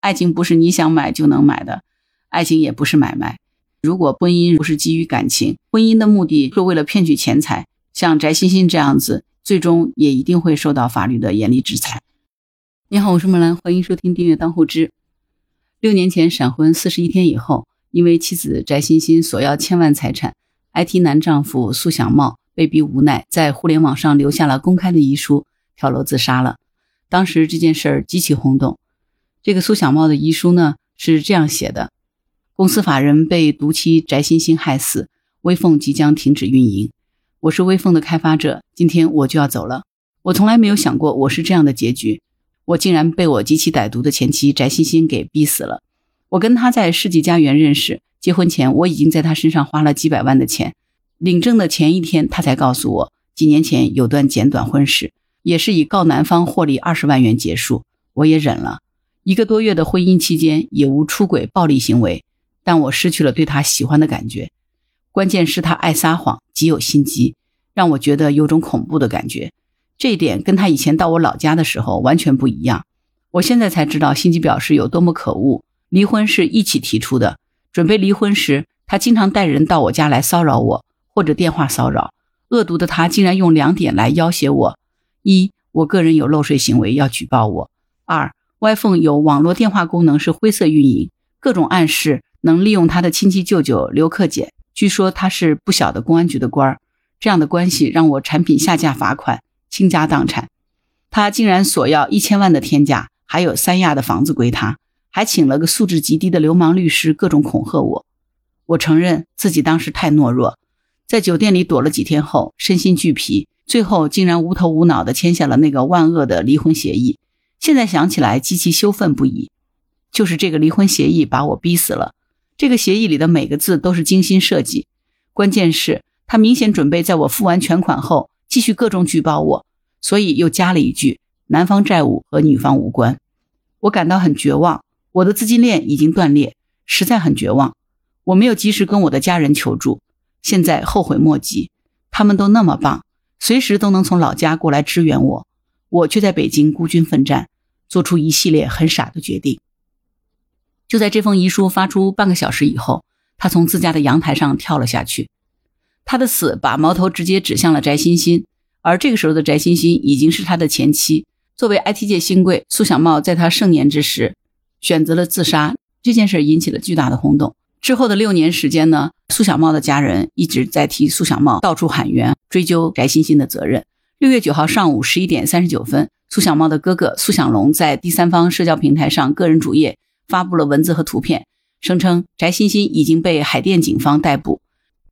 爱情不是你想买就能买的，爱情也不是买卖。如果婚姻不是基于感情，婚姻的目的是为了骗取钱财，像翟欣欣这样子，最终也一定会受到法律的严厉制裁。你好，我是木兰，欢迎收听订阅当户知。六年前闪婚四十一天以后，因为妻子翟欣欣索要千万财产，IT 男丈夫苏小茂被逼无奈，在互联网上留下了公开的遗书，跳楼自杀了。当时这件事儿极其轰动。这个苏小茂的遗书呢是这样写的：公司法人被毒妻翟欣欣害死，微凤即将停止运营。我是微凤的开发者，今天我就要走了。我从来没有想过我是这样的结局。我竟然被我极其歹毒的前妻翟欣欣给逼死了。我跟他在世纪佳缘认识，结婚前我已经在他身上花了几百万的钱。领证的前一天，他才告诉我，几年前有段简短婚史，也是以告男方获利二十万元结束。我也忍了一个多月的婚姻期间，也无出轨暴力行为，但我失去了对他喜欢的感觉。关键是他爱撒谎，极有心机，让我觉得有种恐怖的感觉。这一点跟他以前到我老家的时候完全不一样。我现在才知道心机婊是有多么可恶。离婚是一起提出的，准备离婚时，他经常带人到我家来骚扰我，或者电话骚扰。恶毒的他竟然用两点来要挟我：一，我个人有漏税行为要举报我；二，iPhone 有网络电话功能是灰色运营，各种暗示能利用他的亲戚舅舅刘克俭，据说他是不小的公安局的官儿。这样的关系让我产品下架罚款。倾家荡产，他竟然索要一千万的天价，还有三亚的房子归他，还请了个素质极低的流氓律师，各种恐吓我。我承认自己当时太懦弱，在酒店里躲了几天后，身心俱疲，最后竟然无头无脑地签下了那个万恶的离婚协议。现在想起来极其羞愤不已，就是这个离婚协议把我逼死了。这个协议里的每个字都是精心设计，关键是，他明显准备在我付完全款后。继续各种举报我，所以又加了一句：“男方债务和女方无关。”我感到很绝望，我的资金链已经断裂，实在很绝望。我没有及时跟我的家人求助，现在后悔莫及。他们都那么棒，随时都能从老家过来支援我，我却在北京孤军奋战，做出一系列很傻的决定。就在这封遗书发出半个小时以后，他从自家的阳台上跳了下去。他的死把矛头直接指向了翟欣欣，而这个时候的翟欣欣已经是他的前妻。作为 IT 界新贵，苏小茂在他盛年之时选择了自杀，这件事引起了巨大的轰动。之后的六年时间呢，苏小茂的家人一直在替苏小茂到处喊冤，追究翟欣欣的责任。六月九号上午十一点三十九分，苏小茂的哥哥苏小龙在第三方社交平台上个人主页发布了文字和图片，声称翟欣欣已经被海淀警方逮捕。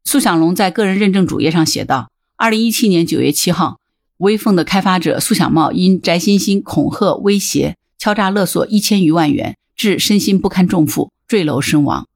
苏小龙在个人认证主页上写道：“二零一七年九月七号，微凤的开发者苏小茂因翟欣欣恐吓、威胁、敲诈勒索一千余万元，致身心不堪重负，坠楼身亡。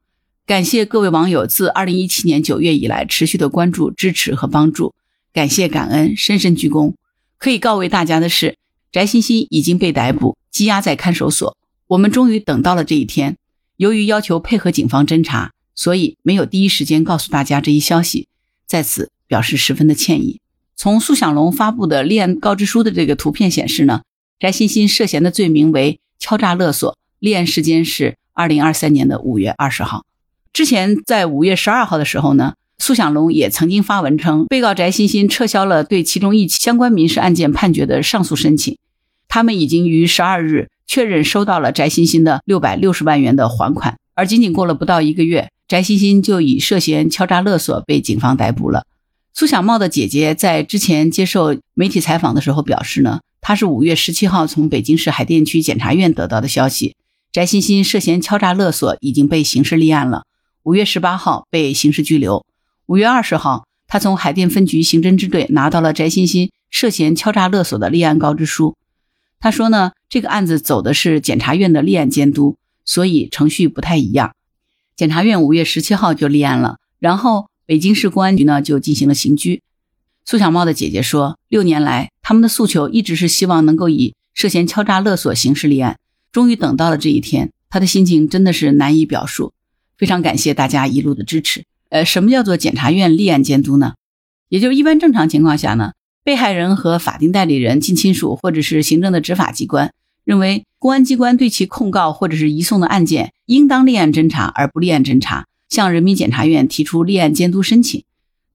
感谢各位网友自二零一七年九月以来持续的关注、支持和帮助，感谢感恩，深深鞠躬。可以告慰大家的是，翟欣欣已经被逮捕，羁押在看守所。我们终于等到了这一天。由于要求配合警方侦查。”所以没有第一时间告诉大家这一消息，在此表示十分的歉意。从苏小龙发布的立案告知书的这个图片显示呢，翟欣欣涉嫌的罪名为敲诈勒索，立案时间是二零二三年的五月二十号。之前在五月十二号的时候呢，苏小龙也曾经发文称，被告翟欣欣撤销了对其中一起相关民事案件判决的上诉申请，他们已经于十二日确认收到了翟欣欣的六百六十万元的还款，而仅仅过了不到一个月。翟欣欣就以涉嫌敲诈勒索被警方逮捕了。苏小茂的姐姐在之前接受媒体采访的时候表示呢，她是五月十七号从北京市海淀区检察院得到的消息，翟欣欣涉嫌敲诈勒索已经被刑事立案了，五月十八号被刑事拘留。五月二十号，他从海淀分局刑侦支队拿到了翟欣欣涉嫌敲诈勒索的立案告知书。他说呢，这个案子走的是检察院的立案监督，所以程序不太一样。检察院五月十七号就立案了，然后北京市公安局呢就进行了刑拘。苏小茂的姐姐说，六年来他们的诉求一直是希望能够以涉嫌敲诈勒索刑事立案，终于等到了这一天，他的心情真的是难以表述。非常感谢大家一路的支持。呃，什么叫做检察院立案监督呢？也就是一般正常情况下呢，被害人和法定代理人、近亲属或者是行政的执法机关认为公安机关对其控告或者是移送的案件，应当立案侦查而不立案侦查，向人民检察院提出立案监督申请，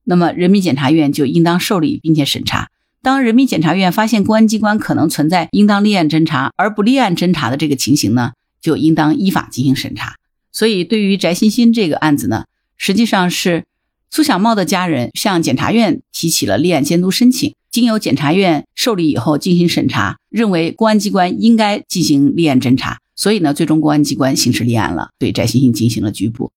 那么人民检察院就应当受理并且审查。当人民检察院发现公安机关可能存在应当立案侦查而不立案侦查的这个情形呢，就应当依法进行审查。所以，对于翟欣欣这个案子呢，实际上是苏小茂的家人向检察院提起了立案监督申请，经由检察院受理以后进行审查，认为公安机关应该进行立案侦查，所以呢，最终公安机关刑事立案了，对翟欣欣进行了拘捕。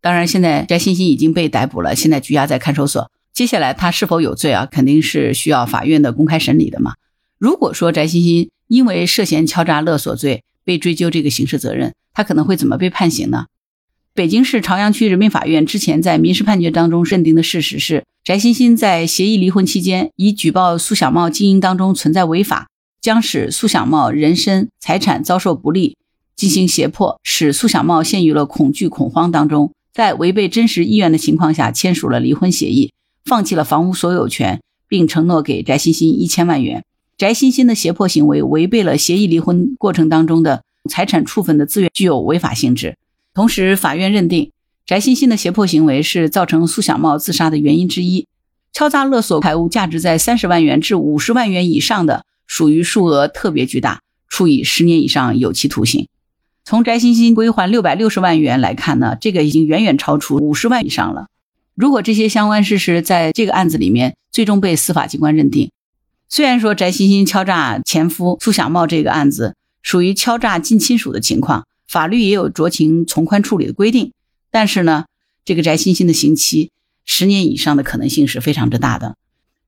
当然，现在翟欣欣已经被逮捕了，现在拘押在看守所。接下来他是否有罪啊？肯定是需要法院的公开审理的嘛。如果说翟欣欣因为涉嫌敲诈勒索罪被追究这个刑事责任，他可能会怎么被判刑呢？北京市朝阳区人民法院之前在民事判决当中认定的事实是，翟欣欣在协议离婚期间，以举报苏小茂经营当中存在违法，将使苏小茂人身财产遭受不利，进行胁迫，使苏小茂陷于了恐惧恐慌当中，在违背真实意愿的情况下签署了离婚协议，放弃了房屋所有权，并承诺给翟欣欣一千万元。翟欣欣的胁迫行为违背了协议离婚过程当中的。财产处分的自愿具有违法性质，同时法院认定翟欣欣的胁迫行为是造成苏小茂自杀的原因之一。敲诈勒索财物价值在三十万元至五十万元以上的，属于数额特别巨大，处以十年以上有期徒刑。从翟欣欣归还六百六十万元来看呢，这个已经远远超出五十万以上了。如果这些相关事实在这个案子里面最终被司法机关认定，虽然说翟欣欣敲诈前夫苏小茂这个案子。属于敲诈近亲属的情况，法律也有酌情从宽处理的规定。但是呢，这个翟欣欣的刑期十年以上的可能性是非常之大的，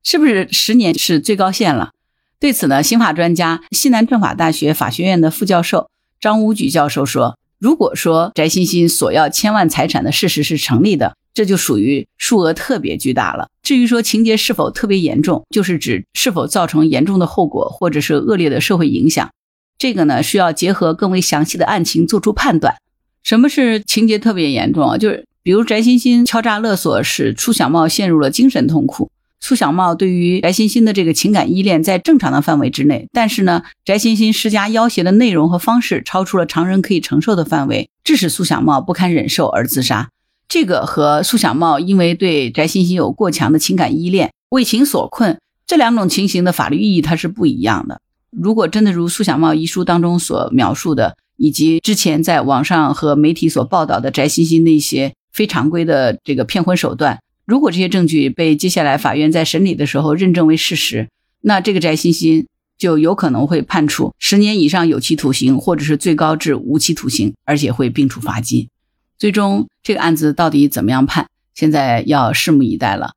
是不是十年是最高限了？对此呢，刑法专家、西南政法大学法学院的副教授张武举教授说：“如果说翟欣欣索要千万财产的事实是成立的，这就属于数额特别巨大了。至于说情节是否特别严重，就是指是否造成严重的后果或者是恶劣的社会影响。”这个呢，需要结合更为详细的案情做出判断。什么是情节特别严重啊？就是比如翟欣欣敲诈勒索，使苏小茂陷入了精神痛苦。苏小茂对于翟欣欣的这个情感依恋在正常的范围之内，但是呢，翟欣欣施加要挟的内容和方式超出了常人可以承受的范围，致使苏小茂不堪忍受而自杀。这个和苏小茂因为对翟欣欣有过强的情感依恋为情所困这两种情形的法律意义它是不一样的。如果真的如苏小茂遗书当中所描述的，以及之前在网上和媒体所报道的翟欣欣那些非常规的这个骗婚手段，如果这些证据被接下来法院在审理的时候认证为事实，那这个翟欣欣就有可能会判处十年以上有期徒刑，或者是最高至无期徒刑，而且会并处罚金。最终这个案子到底怎么样判，现在要拭目以待了。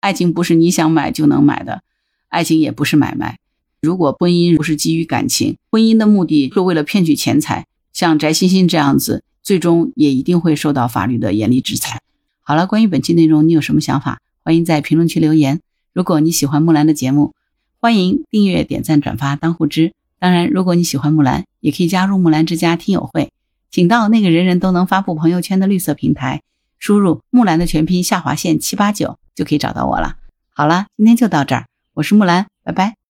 爱情不是你想买就能买的，爱情也不是买卖。如果婚姻不是基于感情，婚姻的目的是为了骗取钱财，像翟欣欣这样子，最终也一定会受到法律的严厉制裁。好了，关于本期内容，你有什么想法？欢迎在评论区留言。如果你喜欢木兰的节目，欢迎订阅、点赞、转发、当护知。当然，如果你喜欢木兰，也可以加入木兰之家听友会，请到那个人人都能发布朋友圈的绿色平台，输入木兰的全拼下划线七八九就可以找到我了。好了，今天就到这儿，我是木兰，拜拜。